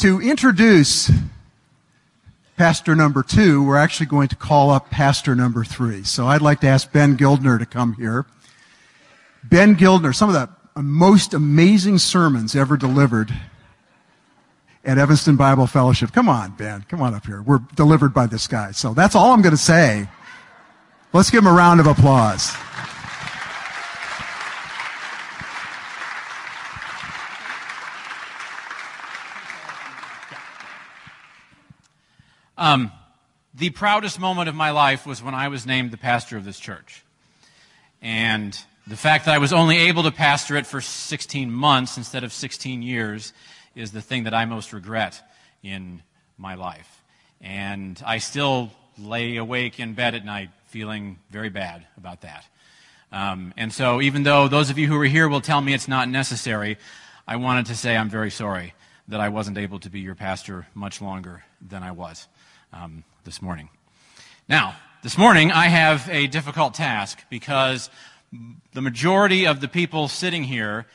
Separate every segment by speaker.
Speaker 1: To introduce pastor number two, we're actually going to call up pastor number three. So I'd like to ask Ben Gildner to come here. Ben Gildner, some of the most amazing sermons ever delivered at Evanston Bible Fellowship. Come on, Ben. Come on up here. We're delivered by this guy. So that's all I'm going to say. Let's give him a round of applause.
Speaker 2: Um, the proudest moment of my life was when I was named the pastor of this church. And the fact that I was only able to pastor it for 16 months instead of 16 years is the thing that I most regret in my life. And I still lay awake in bed at night feeling very bad about that. Um, and so, even though those of you who are here will tell me it's not necessary, I wanted to say I'm very sorry that I wasn't able to be your pastor much longer than I was um, this morning. Now, this morning I have a difficult task because the majority of the people sitting here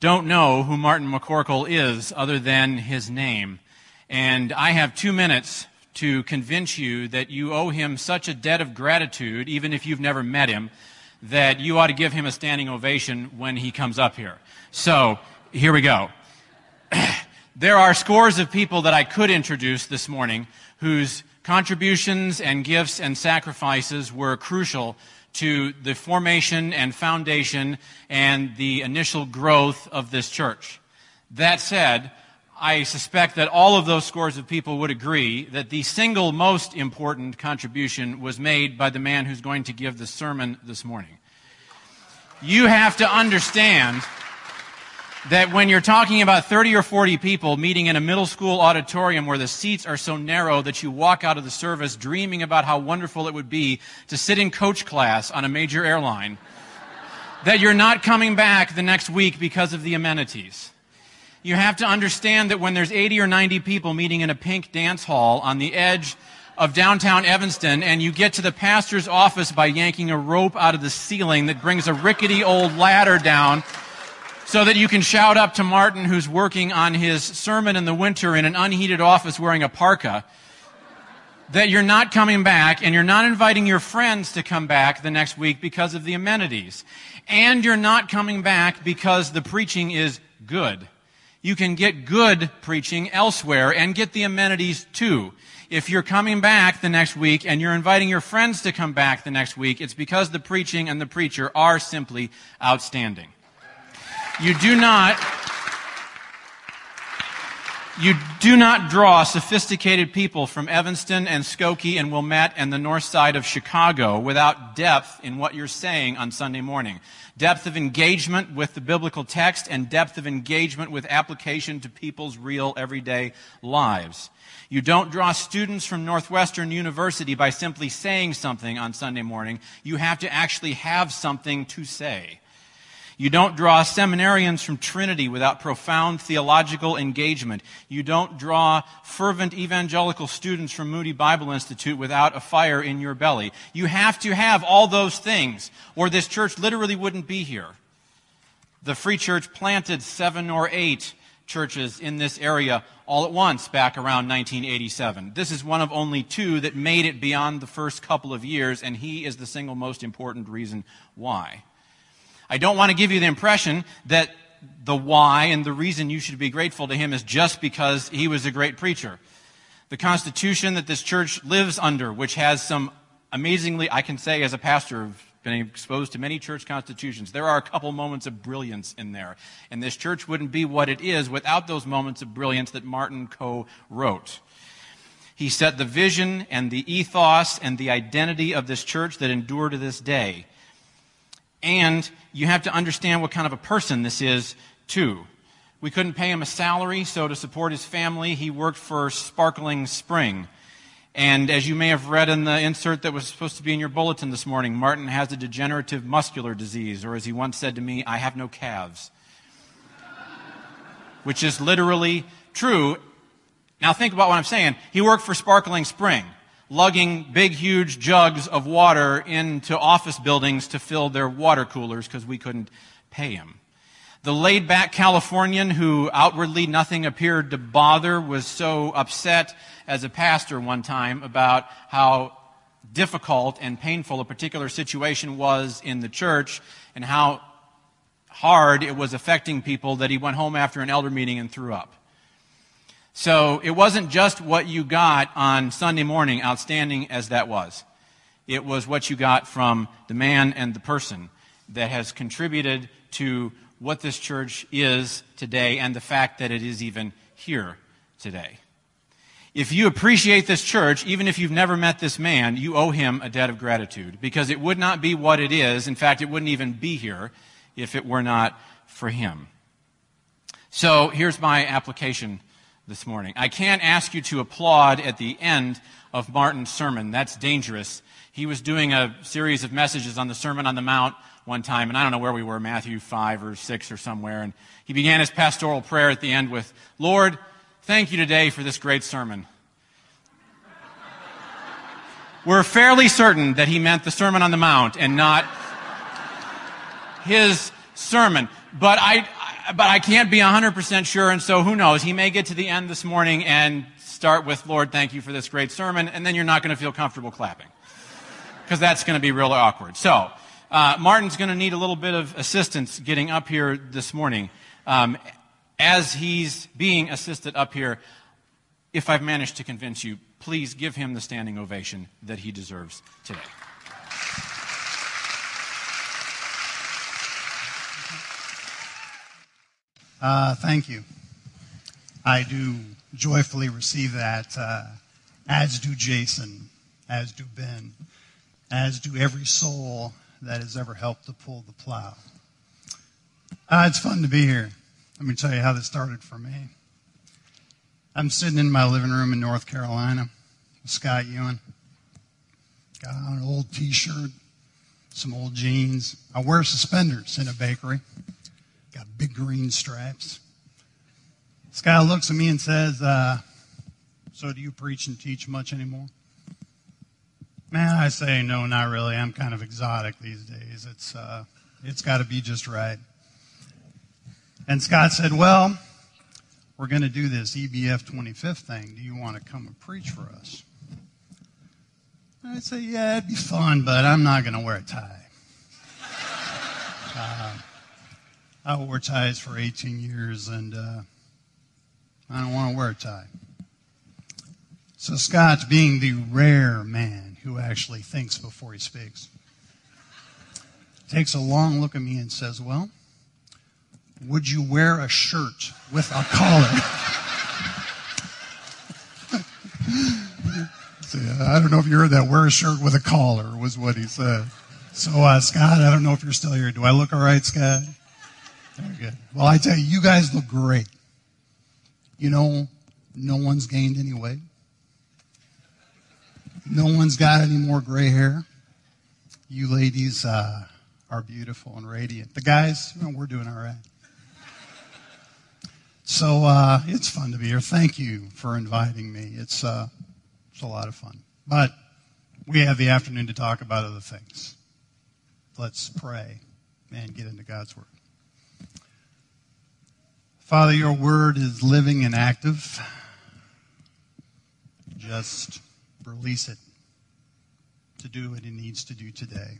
Speaker 2: don't know who Martin McCorkle is other than his name. And I have two minutes to convince you that you owe him such a debt of gratitude, even if you've never met him, that you ought to give him a standing ovation when he comes up here. So, here we go. There are scores of people that I could introduce this morning whose contributions and gifts and sacrifices were crucial to the formation and foundation and the initial growth of this church. That said, I suspect that all of those scores of people would agree that the single most important contribution was made by the man who's going to give the sermon this morning. You have to understand that when you're talking about 30 or 40 people meeting in a middle school auditorium where the seats are so narrow that you walk out of the service dreaming about how wonderful it would be to sit in coach class on a major airline, that you're not coming back the next week because of the amenities. You have to understand that when there's 80 or 90 people meeting in a pink dance hall on the edge of downtown Evanston and you get to the pastor's office by yanking a rope out of the ceiling that brings a rickety old ladder down so that you can shout up to Martin who's working on his sermon in the winter in an unheated office wearing a parka that you're not coming back and you're not inviting your friends to come back the next week because of the amenities. And you're not coming back because the preaching is good. You can get good preaching elsewhere and get the amenities too. If you're coming back the next week and you're inviting your friends to come back the next week, it's because the preaching and the preacher are simply outstanding. You do not you do not draw sophisticated people from Evanston and Skokie and Wilmette and the north side of Chicago without depth in what you're saying on Sunday morning. Depth of engagement with the biblical text and depth of engagement with application to people's real everyday lives. You don't draw students from Northwestern University by simply saying something on Sunday morning. You have to actually have something to say. You don't draw seminarians from Trinity without profound theological engagement. You don't draw fervent evangelical students from Moody Bible Institute without a fire in your belly. You have to have all those things, or this church literally wouldn't be here. The Free Church planted seven or eight churches in this area all at once back around 1987. This is one of only two that made it beyond the first couple of years, and he is the single most important reason why. I don't want to give you the impression that the why and the reason you should be grateful to him is just because he was a great preacher. The Constitution that this church lives under, which has some amazingly, I can say as a pastor, I've been exposed to many church constitutions. There are a couple moments of brilliance in there. And this church wouldn't be what it is without those moments of brilliance that Martin co wrote. He set the vision and the ethos and the identity of this church that endure to this day. And you have to understand what kind of a person this is, too. We couldn't pay him a salary, so to support his family, he worked for Sparkling Spring. And as you may have read in the insert that was supposed to be in your bulletin this morning, Martin has a degenerative muscular disease, or as he once said to me, I have no calves. Which is literally true. Now think about what I'm saying. He worked for Sparkling Spring lugging big, huge jugs of water into office buildings to fill their water coolers because we couldn't pay him. The laid back Californian who outwardly nothing appeared to bother was so upset as a pastor one time about how difficult and painful a particular situation was in the church and how hard it was affecting people that he went home after an elder meeting and threw up. So it wasn't just what you got on Sunday morning, outstanding as that was. It was what you got from the man and the person that has contributed to what this church is today and the fact that it is even here today. If you appreciate this church, even if you've never met this man, you owe him a debt of gratitude because it would not be what it is. In fact, it wouldn't even be here if it were not for him. So here's my application this morning. I can't ask you to applaud at the end of Martin's sermon. That's dangerous. He was doing a series of messages on the Sermon on the Mount one time, and I don't know where we were, Matthew 5 or 6 or somewhere. And he began his pastoral prayer at the end with, Lord, thank you today for this great sermon. We're fairly certain that he meant the Sermon on the Mount and not his sermon. But I, but I can't be 100% sure, and so who knows? He may get to the end this morning and start with, Lord, thank you for this great sermon, and then you're not going to feel comfortable clapping. Because that's going to be real awkward. So, uh, Martin's going to need a little bit of assistance getting up here this morning. Um, as he's being assisted up here, if I've managed to convince you, please give him the standing ovation that he deserves today.
Speaker 3: Uh, thank you. I do joyfully receive that, uh, as do Jason, as do Ben, as do every soul that has ever helped to pull the plow. Uh, it's fun to be here. Let me tell you how this started for me. I'm sitting in my living room in North Carolina with Scott Ewan. Got on an old t shirt, some old jeans. I wear suspenders in a bakery. Big green stripes. Scott looks at me and says, uh, So do you preach and teach much anymore? Man, I say no, not really. I'm kind of exotic these days. It's uh, it's got to be just right. And Scott said, "Well, we're going to do this EBF 25th thing. Do you want to come and preach for us?" I say, "Yeah, it'd be fun, but I'm not going to wear a tie." Uh, I wore ties for 18 years, and uh, I don't want to wear a tie. So Scott's being the rare man who actually thinks before he speaks. Takes a long look at me and says, Well, would you wear a shirt with a collar? I don't know if you heard that. Wear a shirt with a collar was what he said. So, uh, Scott, I don't know if you're still here. Do I look all right, Scott? Good. Well, I tell you, you guys look great. You know, no one's gained any weight. No one's got any more gray hair. You ladies uh, are beautiful and radiant. The guys, we're doing all right. So uh, it's fun to be here. Thank you for inviting me. It's uh, it's a lot of fun. But we have the afternoon to talk about other things. Let's pray and get into God's word. Father, your word is living and active. Just release it to do what it needs to do today.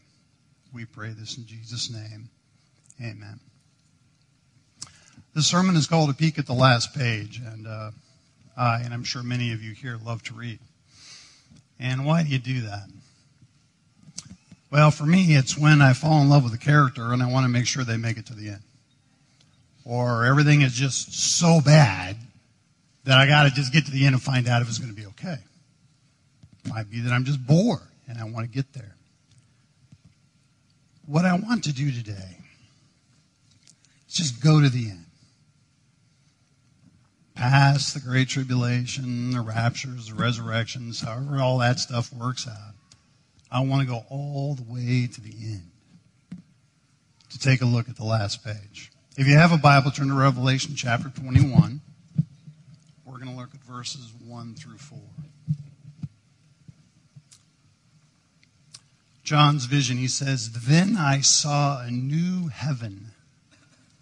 Speaker 3: We pray this in Jesus' name. Amen. The sermon is called A Peek at the Last Page, and uh, I, and I'm sure many of you here, love to read. And why do you do that? Well, for me, it's when I fall in love with a character and I want to make sure they make it to the end. Or everything is just so bad that I got to just get to the end and find out if it's going to be okay. Might be that I'm just bored and I want to get there. What I want to do today is just go to the end. Past the Great Tribulation, the raptures, the resurrections, however all that stuff works out. I want to go all the way to the end to take a look at the last page. If you have a Bible, turn to Revelation chapter 21. We're going to look at verses 1 through 4. John's vision, he says, Then I saw a new heaven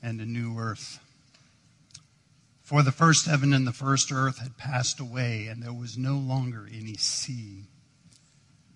Speaker 3: and a new earth. For the first heaven and the first earth had passed away, and there was no longer any sea.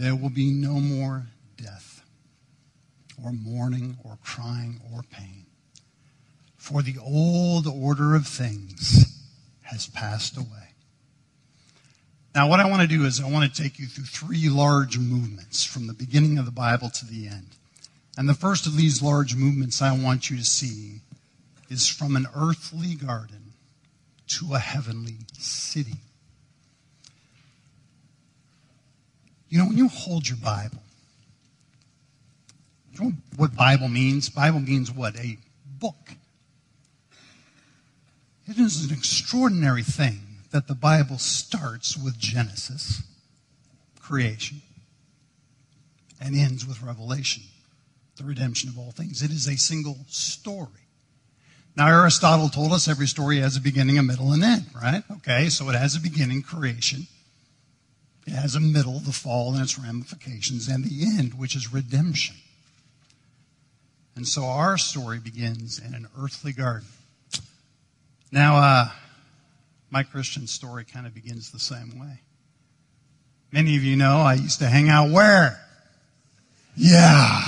Speaker 3: There will be no more death, or mourning, or crying, or pain. For the old order of things has passed away. Now, what I want to do is I want to take you through three large movements from the beginning of the Bible to the end. And the first of these large movements I want you to see is from an earthly garden to a heavenly city. You know, when you hold your Bible, you know what Bible means? Bible means what? A book. It is an extraordinary thing that the Bible starts with Genesis, creation, and ends with Revelation, the redemption of all things. It is a single story. Now, Aristotle told us every story has a beginning, a middle, and an end, right? Okay, so it has a beginning, creation. It has a middle, the fall and its ramifications, and the end, which is redemption. And so our story begins in an earthly garden. Now, uh, my Christian story kind of begins the same way. Many of you know I used to hang out where? Yeah.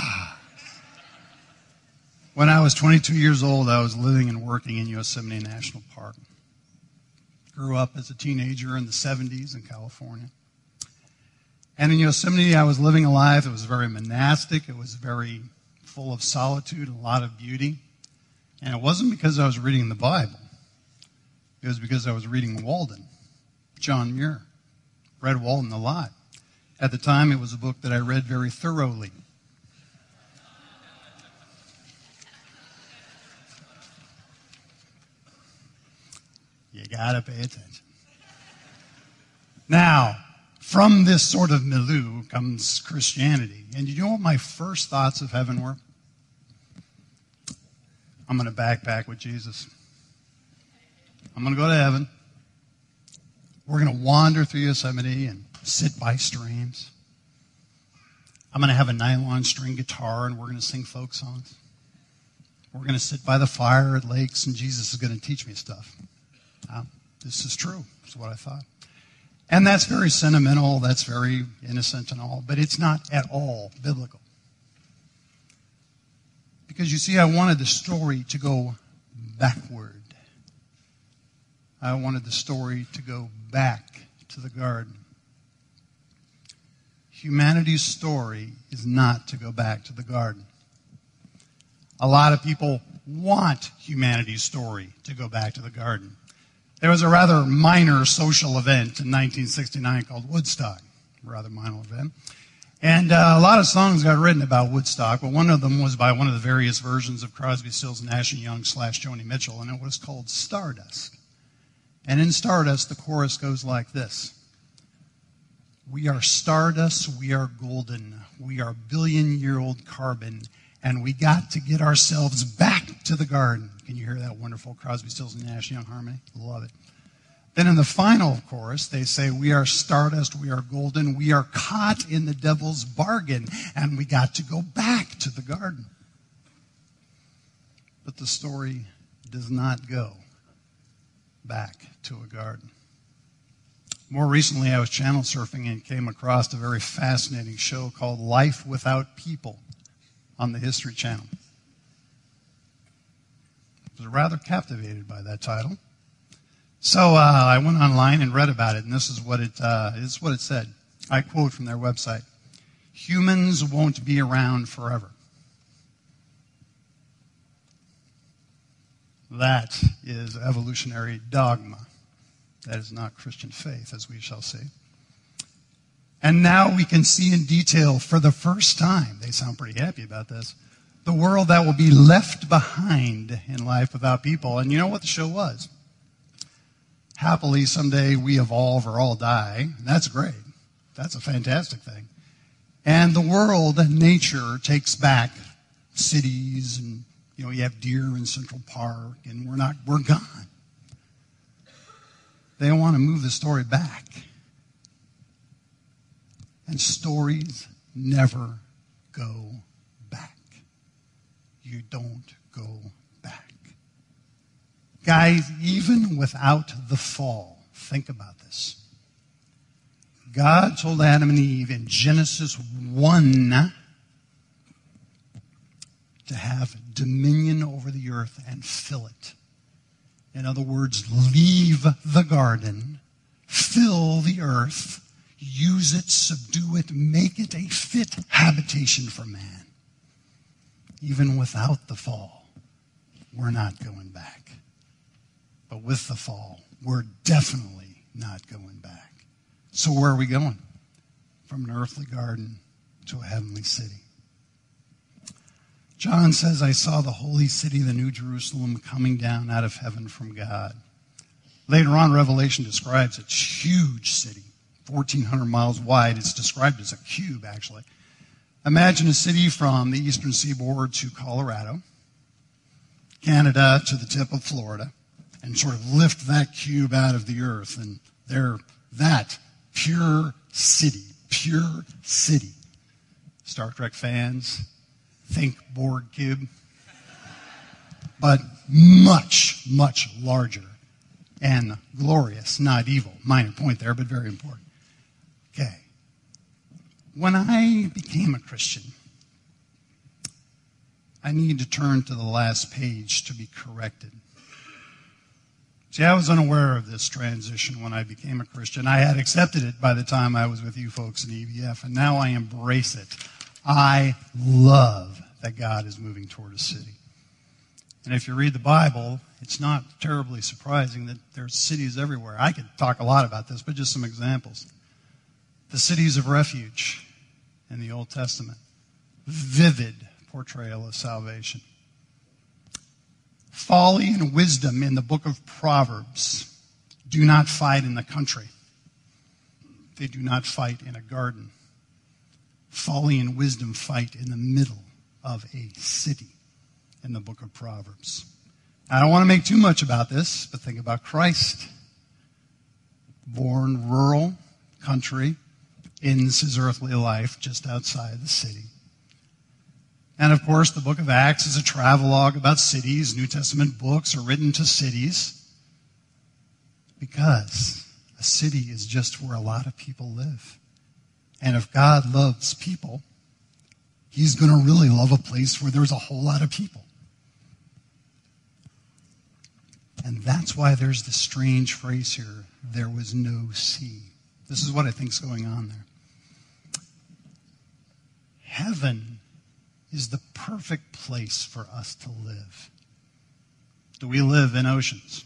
Speaker 3: When I was 22 years old, I was living and working in Yosemite National Park. Grew up as a teenager in the 70s in California. And in Yosemite, I was living a life that was very monastic. It was very full of solitude, a lot of beauty. And it wasn't because I was reading the Bible. It was because I was reading Walden, John Muir. Read Walden a lot. At the time, it was a book that I read very thoroughly. You got to pay attention. Now, from this sort of milieu comes Christianity. And you know what my first thoughts of heaven were? I'm going to backpack with Jesus. I'm going to go to heaven. We're going to wander through Yosemite and sit by streams. I'm going to have a nylon string guitar and we're going to sing folk songs. We're going to sit by the fire at lakes and Jesus is going to teach me stuff. Uh, this is true. That's what I thought. And that's very sentimental. That's very innocent and all, but it's not at all biblical. Because you see, I wanted the story to go backward. I wanted the story to go back to the garden. Humanity's story is not to go back to the garden. A lot of people want humanity's story to go back to the garden. There was a rather minor social event in 1969 called Woodstock, rather minor event. And uh, a lot of songs got written about Woodstock, but one of them was by one of the various versions of Crosby, Stills, Nash and Young slash Joni Mitchell, and it was called Stardust. And in Stardust, the chorus goes like this We are stardust, we are golden, we are billion year old carbon, and we got to get ourselves back to the garden. Can you hear that wonderful Crosby, Stills, and Nash Young harmony? Love it. Then in the final chorus, they say, We are stardust, we are golden, we are caught in the devil's bargain, and we got to go back to the garden. But the story does not go back to a garden. More recently, I was channel surfing and came across a very fascinating show called Life Without People on the History Channel. Was rather captivated by that title. So uh, I went online and read about it, and this is what it, uh, this is what it said. I quote from their website Humans won't be around forever. That is evolutionary dogma. That is not Christian faith, as we shall see. And now we can see in detail for the first time, they sound pretty happy about this, the world that will be left behind in life without people. And you know what the show was? Happily, someday we evolve or all die. And that's great. That's a fantastic thing. And the world nature takes back cities and, you know, you have deer in Central Park and we're not, we're gone. They want to move the story back. And stories never go. You don't go back. Guys, even without the fall, think about this. God told Adam and Eve in Genesis 1 to have dominion over the earth and fill it. In other words, leave the garden, fill the earth, use it, subdue it, make it a fit habitation for man. Even without the fall, we're not going back. But with the fall, we're definitely not going back. So where are we going? From an earthly garden to a heavenly city. John says, I saw the holy city, the New Jerusalem, coming down out of heaven from God. Later on, Revelation describes its huge city, 1,400 miles wide. It's described as a cube, actually. Imagine a city from the eastern seaboard to Colorado, Canada to the tip of Florida, and sort of lift that cube out of the earth. And there, that pure city, pure city. Star Trek fans, think Borg cube. But much, much larger and glorious, not evil. Minor point there, but very important. When I became a Christian, I need to turn to the last page to be corrected. See, I was unaware of this transition when I became a Christian. I had accepted it by the time I was with you folks in EBF, and now I embrace it. I love that God is moving toward a city. And if you read the Bible, it's not terribly surprising that there's cities everywhere. I could talk a lot about this, but just some examples. The cities of refuge in the Old Testament. Vivid portrayal of salvation folly and wisdom in the book of Proverbs do not fight in the country. They do not fight in a garden. Folly and wisdom fight in the middle of a city in the book of Proverbs. I don't want to make too much about this, but think about Christ. Born rural country, ends his earthly life just outside the city. And of course, the book of Acts is a travelogue about cities. New Testament books are written to cities because a city is just where a lot of people live. And if God loves people, He's going to really love a place where there's a whole lot of people. And that's why there's this strange phrase here there was no sea. This is what I think is going on there. Heaven is the perfect place for us to live. Do we live in oceans?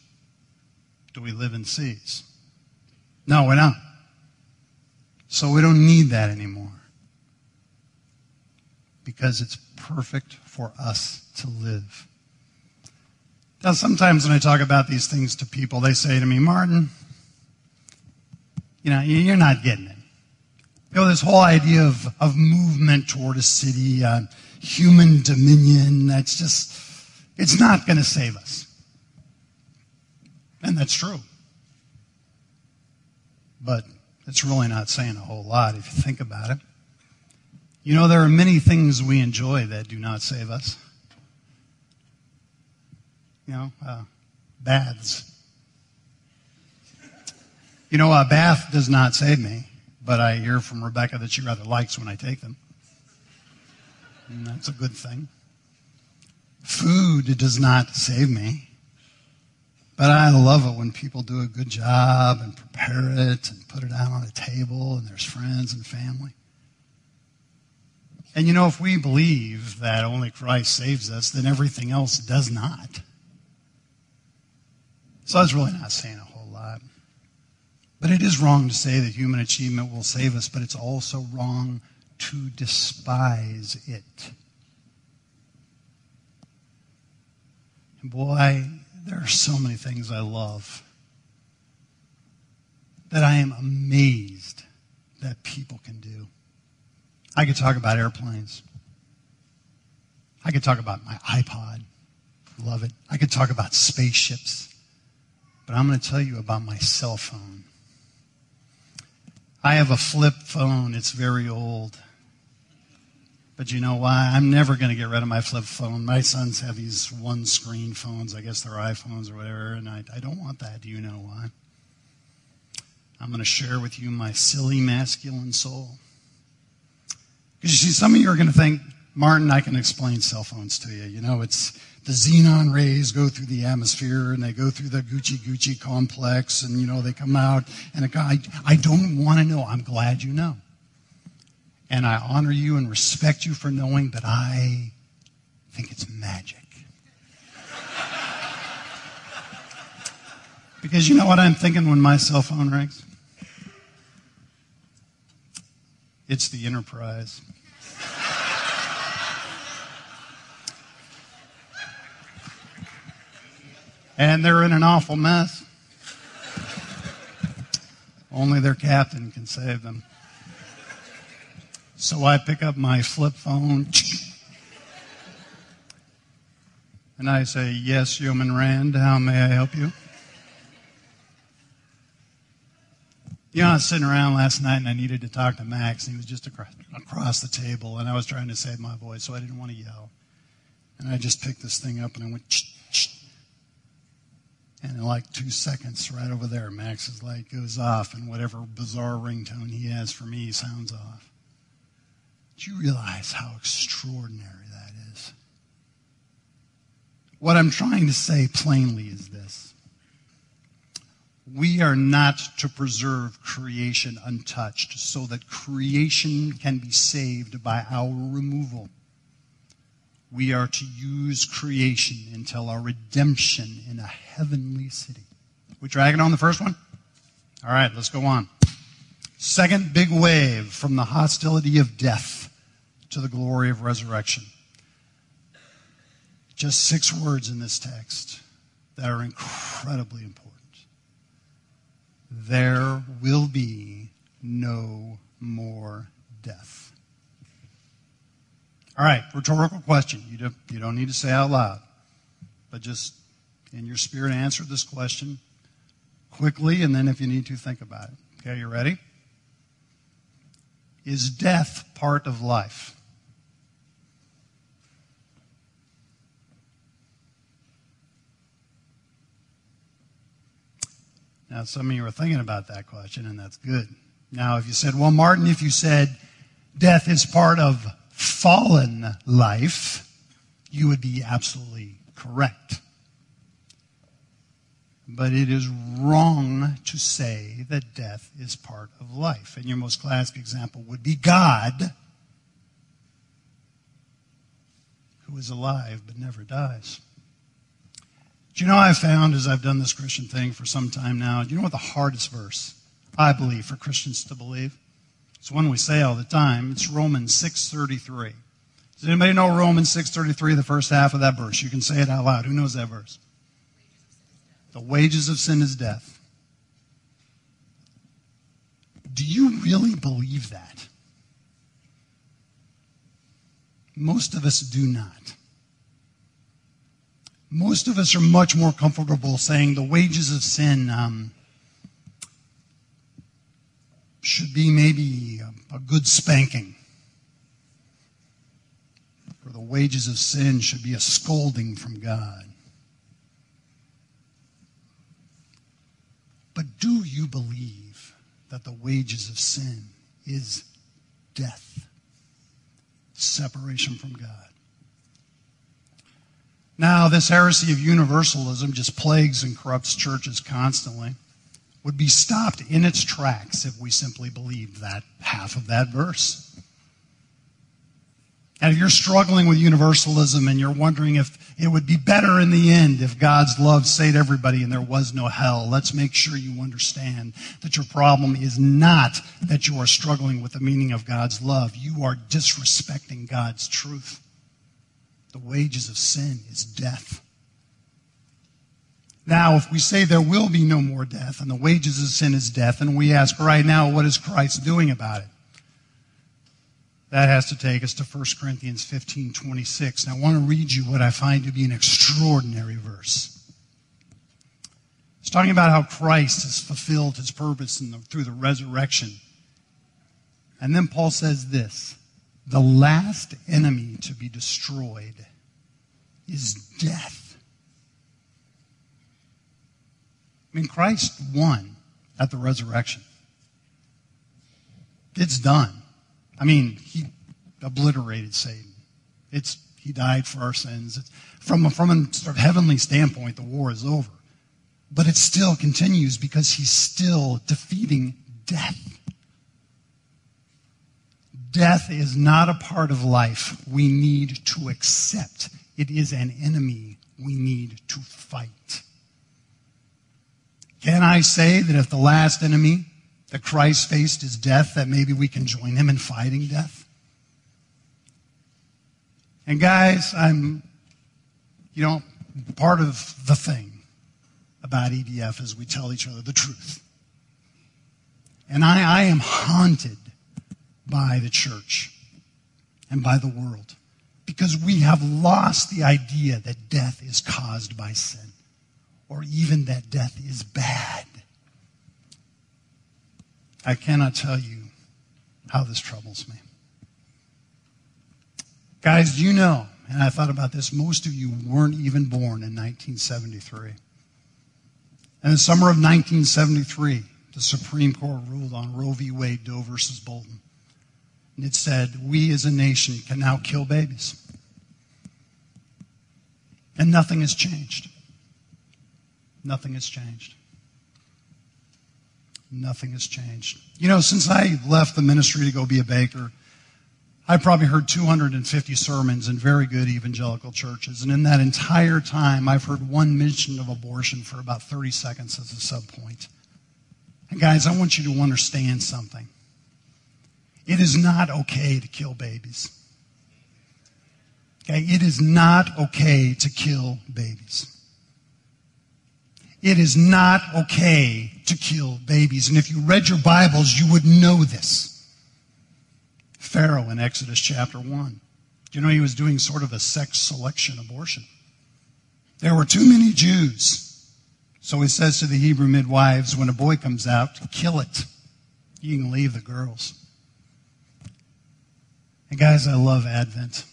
Speaker 3: Do we live in seas? No, we don't. So we don't need that anymore. Because it's perfect for us to live. Now, sometimes when I talk about these things to people, they say to me, Martin, you know, you're not getting it. You know, this whole idea of, of movement toward a city, uh, human dominion. That's just, it's not going to save us. And that's true. But it's really not saying a whole lot if you think about it. You know, there are many things we enjoy that do not save us. You know, uh, baths. You know, a bath does not save me, but I hear from Rebecca that she rather likes when I take them. And that's a good thing. Food does not save me. But I love it when people do a good job and prepare it and put it out on a table and there's friends and family. And you know, if we believe that only Christ saves us, then everything else does not. So was really not saying. But it is wrong to say that human achievement will save us, but it's also wrong to despise it. Boy, there are so many things I love that I am amazed that people can do. I could talk about airplanes. I could talk about my iPod. Love it. I could talk about spaceships. But I'm going to tell you about my cell phone. I have a flip phone. It's very old. But you know why? I'm never going to get rid of my flip phone. My sons have these one screen phones. I guess they're iPhones or whatever. And I, I don't want that. Do you know why? I'm going to share with you my silly masculine soul. Because you see, some of you are going to think, Martin, I can explain cell phones to you. You know, it's the xenon rays go through the atmosphere and they go through the Gucci Gucci complex and, you know, they come out. And a guy, I don't want to know. I'm glad you know. And I honor you and respect you for knowing, but I think it's magic. because you know what I'm thinking when my cell phone rings? It's the enterprise. And they're in an awful mess. Only their captain can save them. So I pick up my flip phone and I say, Yes, Yeoman Rand, how may I help you? You know, I was sitting around last night and I needed to talk to Max, and he was just across, across the table, and I was trying to save my voice, so I didn't want to yell. And I just picked this thing up and I went. And in like two seconds, right over there, Max's light goes off, and whatever bizarre ringtone he has for me sounds off. Do you realize how extraordinary that is? What I'm trying to say plainly is this we are not to preserve creation untouched so that creation can be saved by our removal. We are to use creation until our redemption in a heavenly city. We dragging on the first one? All right, let's go on. Second big wave from the hostility of death to the glory of resurrection. Just six words in this text that are incredibly important. There will be no more death. All right, rhetorical question. You don't, you don't need to say out loud, but just in your spirit answer this question quickly, and then if you need to, think about it. Okay, you ready? Is death part of life? Now, some of you are thinking about that question, and that's good. Now, if you said, well, Martin, if you said death is part of fallen life, you would be absolutely correct. But it is wrong to say that death is part of life. And your most classic example would be God, who is alive but never dies. Do you know I've found as I've done this Christian thing for some time now? Do you know what the hardest verse I believe for Christians to believe? It's one we say all the time. It's Romans 6:33. Does anybody know Romans 6:33, the first half of that verse? You can say it out loud. Who knows that verse? The wages of sin is death. Do you really believe that? Most of us do not. Most of us are much more comfortable saying the wages of sin um, should be maybe a, good spanking. For the wages of sin should be a scolding from God. But do you believe that the wages of sin is death, separation from God? Now, this heresy of universalism just plagues and corrupts churches constantly. Would be stopped in its tracks if we simply believed that half of that verse. And if you're struggling with universalism and you're wondering if it would be better in the end if God's love saved everybody and there was no hell, let's make sure you understand that your problem is not that you are struggling with the meaning of God's love. You are disrespecting God's truth. The wages of sin is death. Now, if we say there will be no more death and the wages of sin is death, and we ask right now, what is Christ doing about it? That has to take us to 1 Corinthians 15 26. And I want to read you what I find to be an extraordinary verse. It's talking about how Christ has fulfilled his purpose the, through the resurrection. And then Paul says this the last enemy to be destroyed is death. I mean, Christ won at the resurrection. It's done. I mean, he obliterated Satan. It's, he died for our sins. It's, from, from a sort of heavenly standpoint, the war is over. But it still continues because he's still defeating death. Death is not a part of life we need to accept. It is an enemy we need to fight. Can I say that if the last enemy that Christ faced is death, that maybe we can join him in fighting death? And guys, I'm, you know, part of the thing about EBF is we tell each other the truth. And I, I am haunted by the church and by the world because we have lost the idea that death is caused by sin or even that death is bad. I cannot tell you how this troubles me. Guys, you know, and I thought about this, most of you weren't even born in 1973. In the summer of 1973, the Supreme Court ruled on Roe v. Wade, Doe versus Bolton. And it said, we as a nation can now kill babies. And nothing has changed. Nothing has changed. Nothing has changed. You know, since I left the ministry to go be a baker, I probably heard 250 sermons in very good evangelical churches. And in that entire time, I've heard one mention of abortion for about 30 seconds as a subpoint. And guys, I want you to understand something. It is not okay to kill babies. Okay? It is not okay to kill babies. It is not okay to kill babies. And if you read your Bibles, you would know this. Pharaoh in Exodus chapter 1. You know, he was doing sort of a sex selection abortion. There were too many Jews. So he says to the Hebrew midwives, when a boy comes out, kill it. You can leave the girls. And guys, I love Advent.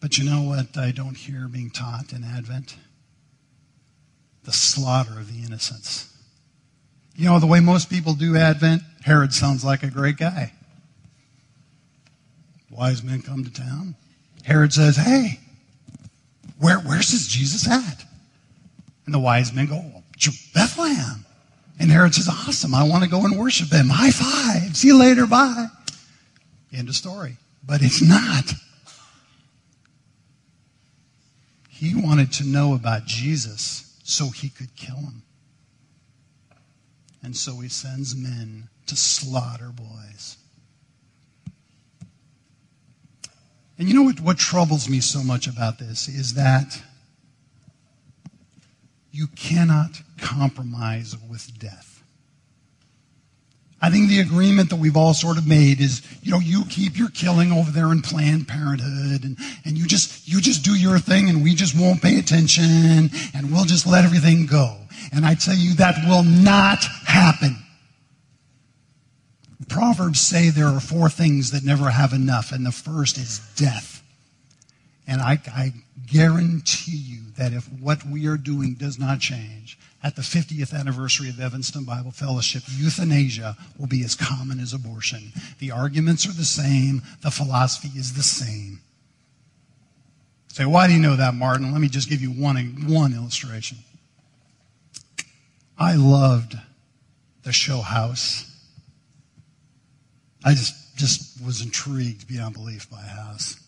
Speaker 3: But you know what I don't hear being taught in Advent? The slaughter of the innocents. You know, the way most people do Advent, Herod sounds like a great guy. Wise men come to town. Herod says, Hey, where, where's this Jesus at? And the wise men go, Bethlehem. And Herod says, Awesome, I want to go and worship him. High five. See you later. Bye. End of story. But it's not. He wanted to know about Jesus so he could kill him. And so he sends men to slaughter boys. And you know what, what troubles me so much about this is that you cannot compromise with death. I think the agreement that we've all sort of made is, you know, you keep your killing over there in Planned Parenthood and, and you just you just do your thing and we just won't pay attention and we'll just let everything go. And I tell you that will not happen. Proverbs say there are four things that never have enough, and the first is death. And I, I guarantee you that if what we are doing does not change, at the 50th anniversary of Evanston Bible Fellowship, euthanasia will be as common as abortion. The arguments are the same, the philosophy is the same. Say, why do you know that, Martin? Let me just give you one, one illustration. I loved the show House. I just, just was intrigued beyond belief by House.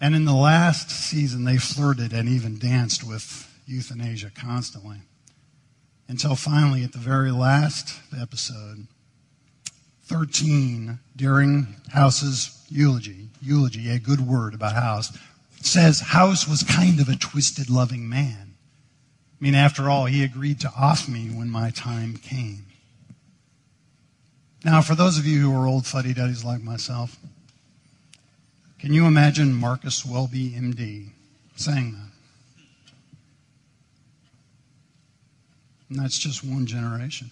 Speaker 3: And in the last season, they flirted and even danced with euthanasia constantly. Until finally, at the very last episode, 13, during House's eulogy, eulogy, a good word about House, says House was kind of a twisted, loving man. I mean, after all, he agreed to off me when my time came. Now, for those of you who are old fuddy duddies like myself, can you imagine Marcus Welby, MD, saying that? And that's just one generation.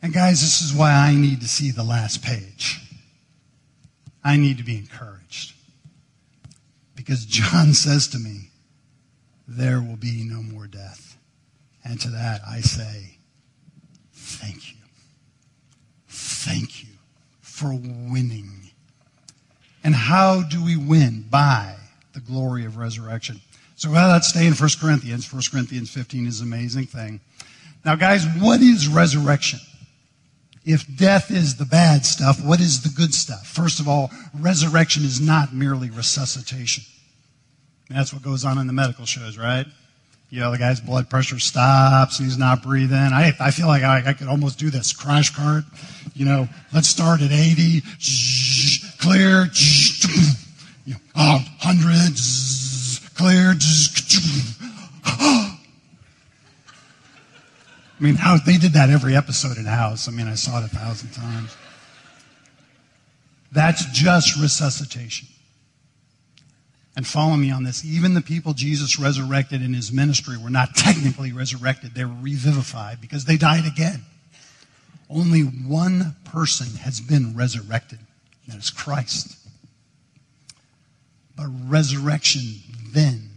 Speaker 3: And guys, this is why I need to see the last page. I need to be encouraged. Because John says to me, there will be no more death. And to that I say, thank you. Thank you for winning. And how do we win? By the glory of resurrection. So well, let's stay in 1 Corinthians. 1 Corinthians 15 is an amazing thing. Now, guys, what is resurrection? If death is the bad stuff, what is the good stuff? First of all, resurrection is not merely resuscitation. That's what goes on in the medical shows, right? You know, the guy's blood pressure stops, he's not breathing. I, I feel like I, I could almost do this crash cart. You know, let's start at 80, clear, you know, oh, 100, I mean, how they did that every episode in House. I mean, I saw it a thousand times. That's just resuscitation. And follow me on this. Even the people Jesus resurrected in his ministry were not technically resurrected, they were revivified because they died again. Only one person has been resurrected, and that is Christ. But resurrection then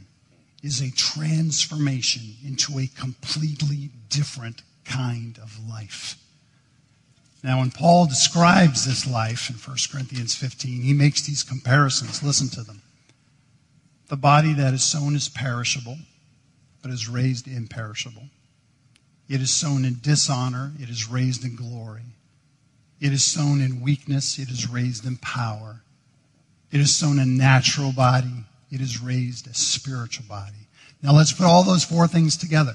Speaker 3: is a transformation into a completely different kind of life. Now, when Paul describes this life in 1 Corinthians 15, he makes these comparisons. Listen to them. The body that is sown is perishable, but is raised imperishable. It is sown in dishonor, it is raised in glory. It is sown in weakness, it is raised in power. It is sown a natural body, it is raised a spiritual body. Now let's put all those four things together.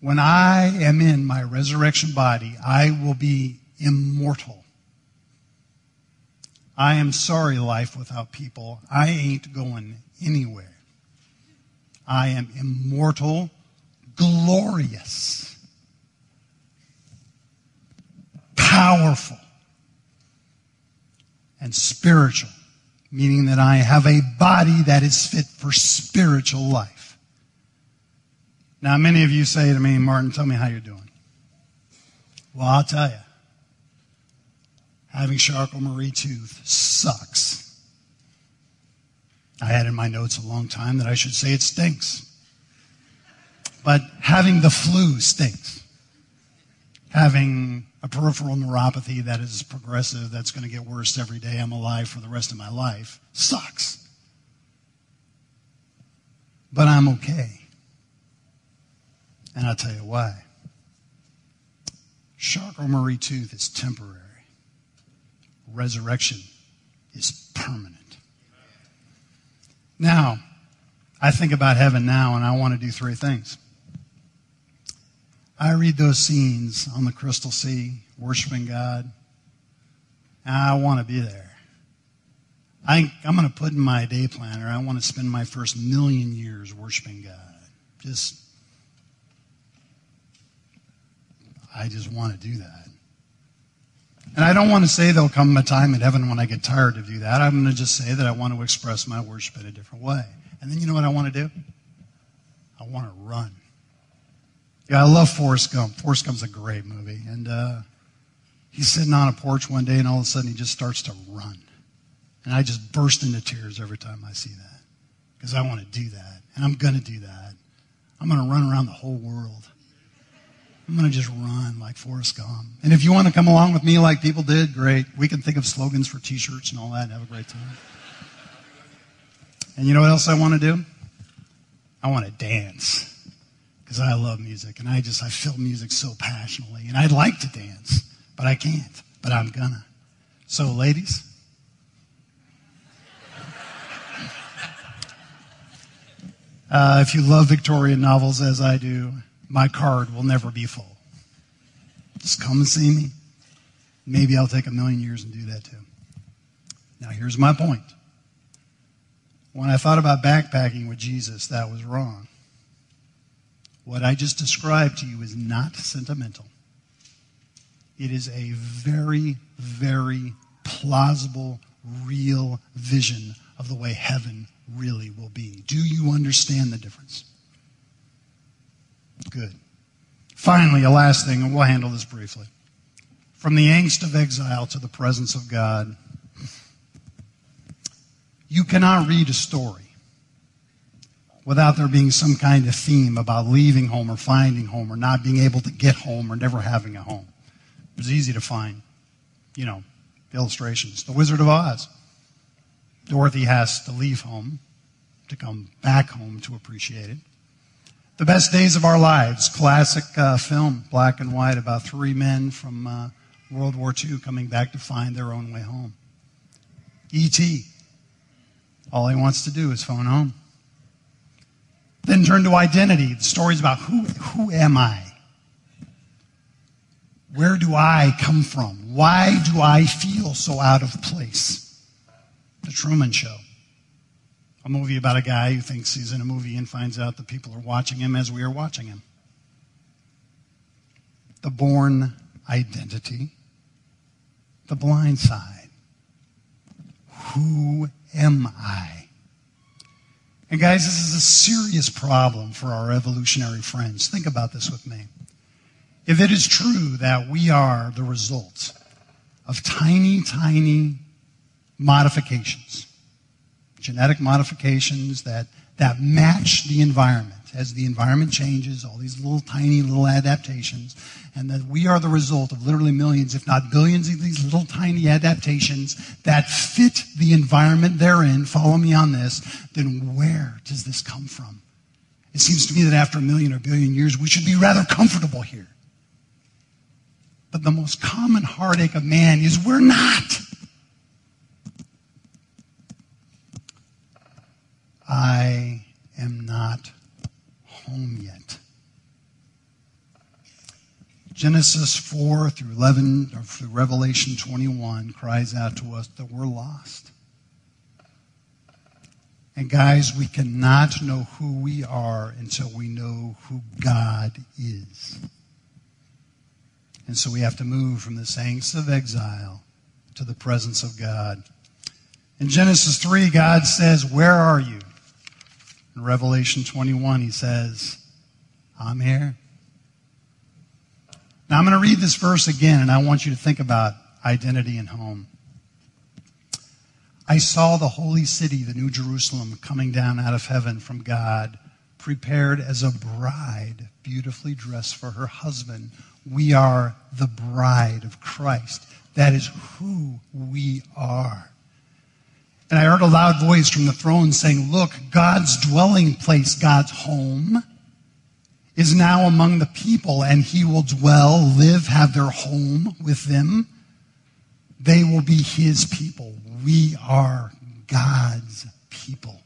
Speaker 3: When I am in my resurrection body, I will be immortal. I am sorry, life without people. I ain't going anywhere. I am immortal, glorious, powerful, and spiritual meaning that I have a body that is fit for spiritual life. Now, many of you say to me, Martin, tell me how you're doing. Well, I'll tell you. Having Charcot-Marie-Tooth sucks. I had in my notes a long time that I should say it stinks. But having the flu stinks. Having a peripheral neuropathy that is progressive, that's going to get worse every day I'm alive for the rest of my life, sucks. But I'm okay. And I'll tell you why. Charcot-Marie-Tooth is temporary. Resurrection is permanent. Now, I think about heaven now and I want to do three things. I read those scenes on the Crystal Sea, worshiping God. I want to be there. I, I'm going to put in my day planner, I want to spend my first million years worshiping God. Just, I just want to do that. And I don't want to say there'll come a time in heaven when I get tired to do that. I'm going to just say that I want to express my worship in a different way. And then you know what I want to do? I want to run. Yeah, I love Forrest Gump. Forrest Gump's a great movie. And uh, he's sitting on a porch one day, and all of a sudden he just starts to run. And I just burst into tears every time I see that because I want to do that. And I'm going to do that. I'm going to run around the whole world. I'm going to just run like Forrest Gump. And if you want to come along with me like people did, great. We can think of slogans for t shirts and all that and have a great time. And you know what else I want to do? I want to dance because I love music and I just I feel music so passionately and I'd like to dance, but I can't. But I'm gonna. So, ladies, uh, if you love Victorian novels as I do, my card will never be full. Just come and see me. Maybe I'll take a million years and do that too. Now, here's my point. When I thought about backpacking with Jesus, that was wrong. What I just described to you is not sentimental. It is a very, very plausible, real vision of the way heaven really will be. Do you understand the difference? Good. Finally, a last thing, and we'll handle this briefly. From the angst of exile to the presence of God, you cannot read a story without there being some kind of theme about leaving home or finding home or not being able to get home or never having a home. It was easy to find, you know, illustrations. The Wizard of Oz. Dorothy has to leave home to come back home to appreciate it. The Best Days of Our Lives, classic uh, film, black and white, about three men from uh, World War II coming back to find their own way home. E.T. All he wants to do is phone home. Then turn to identity. The stories about who, who am I? Where do I come from? Why do I feel so out of place? The Truman Show. A movie about a guy who thinks he's in a movie and finds out that people are watching him as we are watching him. The Bourne Identity. The Blind Side. Who am I? And guys, this is a serious problem for our evolutionary friends. Think about this with me. If it is true that we are the result of tiny, tiny modifications, genetic modifications that, that match the environment, as the environment changes, all these little tiny little adaptations, and that we are the result of literally millions, if not billions, of these little tiny adaptations that fit the environment they're in, follow me on this, then where does this come from? It seems to me that after a million or billion years, we should be rather comfortable here. But the most common heartache of man is we're not. I am not home yet. Genesis 4 through 11, or through Revelation 21, cries out to us that we're lost. And guys, we cannot know who we are until we know who God is. And so we have to move from the angst of exile to the presence of God. In Genesis 3, God says, Where are you? In Revelation 21, he says, I'm here. Now I'm going to read this verse again, and I want you to think about identity and home. I saw the holy city, the New Jerusalem, coming down out of heaven from God, prepared as a bride, beautifully dressed for her husband. We are the bride of Christ. That is who we are. And I heard a loud voice from the throne saying, Look, God's dwelling place, God's home, is now among the people, and he will dwell, live, have their home with them. They will be his people. We are God's people.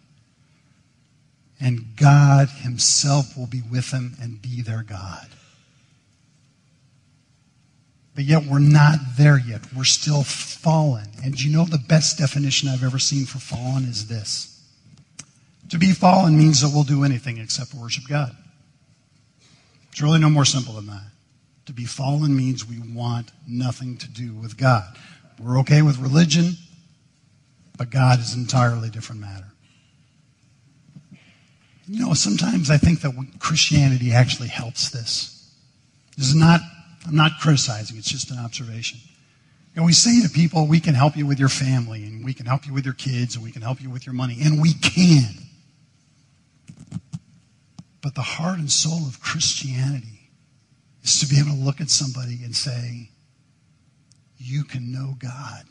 Speaker 3: And God himself will be with them and be their God. But yet we're not there yet. We're still fallen. And you know the best definition I've ever seen for fallen is this. To be fallen means that we'll do anything except worship God. It's really no more simple than that. To be fallen means we want nothing to do with God. We're okay with religion, but God is an entirely different matter. You know, sometimes I think that Christianity actually helps this. This is not I'm not criticizing, it's just an observation. And we say to people, we can help you with your family, and we can help you with your kids, and we can help you with your money, and we can. But the heart and soul of Christianity is to be able to look at somebody and say, You can know God.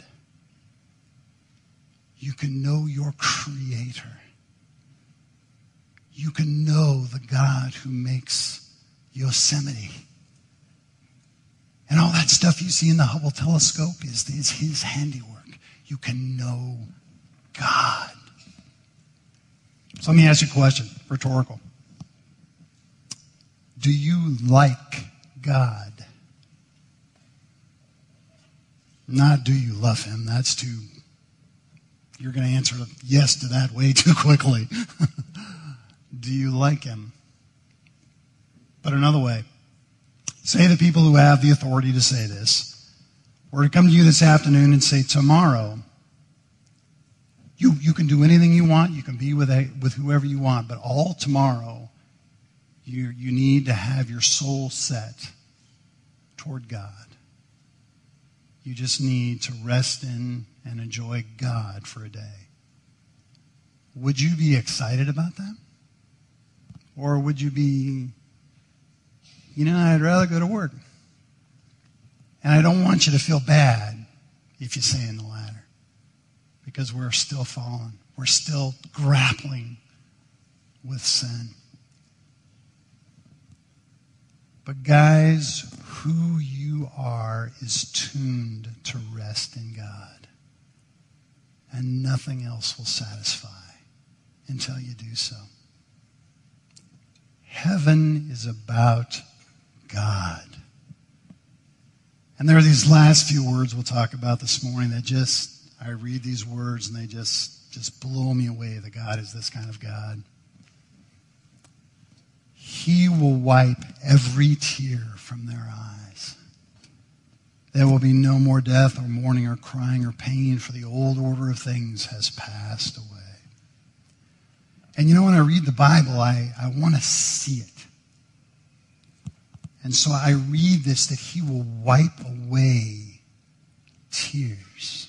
Speaker 3: You can know your Creator. You can know the God who makes Yosemite and all that stuff you see in the Hubble telescope is, is his handiwork. You can know God. So let me ask you a question, rhetorical. Do you like God? Not do you love him? That's too you're going to answer yes to that way too quickly. Do you like him? But another way, say the people who have the authority to say this were to come to you this afternoon and say, tomorrow, you, you can do anything you want, you can be with, a, with whoever you want, but all tomorrow, you, you need to have your soul set toward God. You just need to rest in and enjoy God for a day. Would you be excited about that? Or would you be, you know, I'd rather go to work. And I don't want you to feel bad if you say in the latter. Because we're still fallen. We're still grappling with sin. But guys, who you are is tuned to rest in God. And nothing else will satisfy until you do so. Heaven is about God. And there are these last few words we'll talk about this morning that just, I read these words and they just, just blow me away that God is this kind of God. He will wipe every tear from their eyes. There will be no more death or mourning or crying or pain, for the old order of things has passed away. And you know, when I read the Bible, I, I want to see it. And so I read this that he will wipe away tears.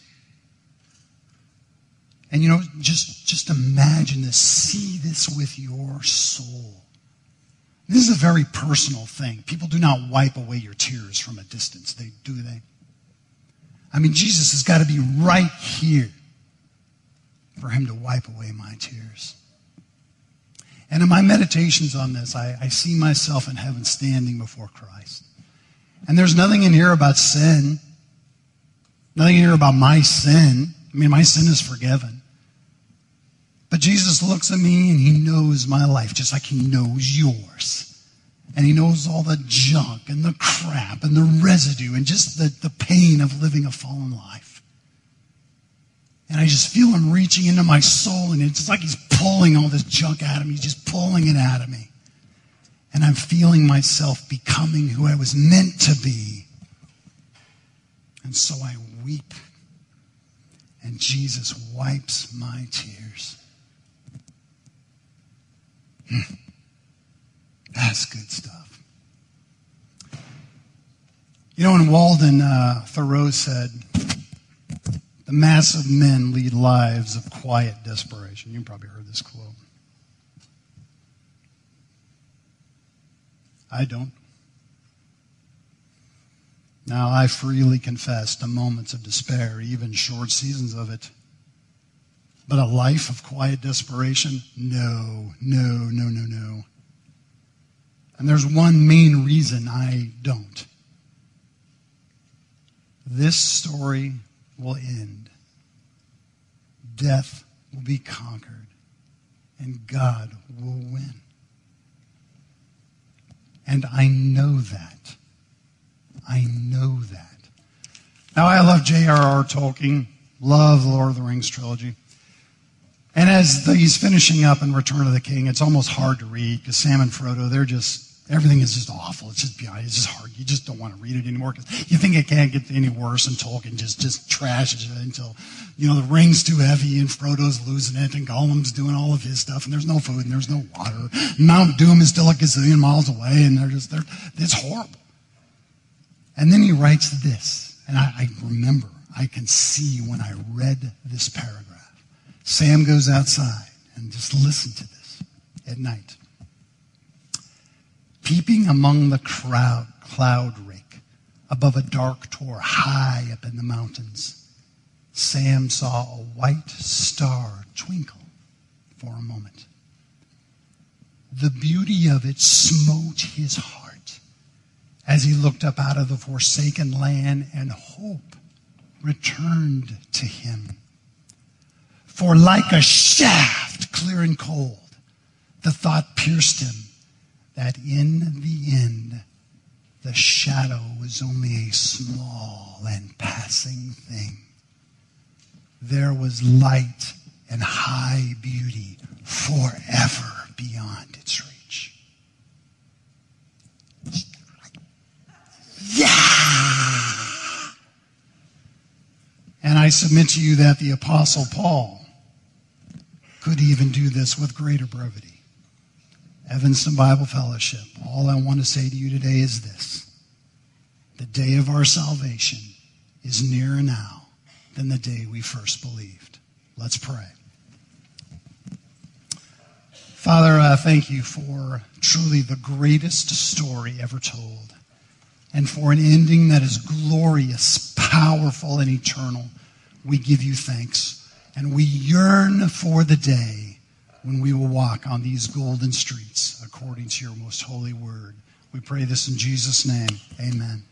Speaker 3: And you know, just, just imagine this. See this with your soul. This is a very personal thing. People do not wipe away your tears from a distance. They do they? I mean, Jesus has got to be right here for him to wipe away my tears. And in my meditations on this, I, I see myself in heaven standing before Christ. And there's nothing in here about sin. Nothing in here about my sin. I mean, my sin is forgiven. But Jesus looks at me and he knows my life just like he knows yours. And he knows all the junk and the crap and the residue and just the, the pain of living a fallen life. And I just feel him reaching into my soul, and it's like he's pulling all this junk out of me. He's just pulling it out of me. And I'm feeling myself becoming who I was meant to be. And so I weep. And Jesus wipes my tears. Hmm. That's good stuff. You know, when Walden, uh, Thoreau said, the mass of men lead lives of quiet desperation. You probably heard this quote. I don't. Now, I freely confess to moments of despair, even short seasons of it. But a life of quiet desperation? No, no, no, no, no. And there's one main reason I don't. This story will end. Death will be conquered, and God will win. And I know that. I know that. Now, I love J.R.R. Tolkien, love the Lord of the Rings trilogy. And as he's finishing up in Return of the King, it's almost hard to read because Sam and Frodo, they're just Everything is just awful. It's just beyond. It's just hard. You just don't want to read it anymore because you think it can't get any worse. And Tolkien just just trashes it until you know the ring's too heavy and Frodo's losing it and Gollum's doing all of his stuff and there's no food and there's no water. Mount Doom is still a gazillion miles away and they're just they're it's horrible. And then he writes this, and I, I remember I can see when I read this paragraph. Sam goes outside and just listen to this at night peeping among the crowd, cloud wrack above a dark tor high up in the mountains, Sam saw a white star twinkle for a moment. The beauty of it smote his heart as he looked up out of the forsaken land and hope returned to him. For like a shaft, clear and cold, the thought pierced him that in the end, the shadow was only a small and passing thing. there was light and high beauty forever beyond its reach. Yeah! And I submit to you that the Apostle Paul could even do this with greater brevity. Evanston Bible Fellowship, all I want to say to you today is this the day of our salvation is nearer now than the day we first believed. Let's pray. Father, uh, thank you for truly the greatest story ever told, and for an ending that is glorious, powerful, and eternal. We give you thanks, and we yearn for the day when we will walk on these golden streets according to your most holy word. We pray this in Jesus' name. Amen.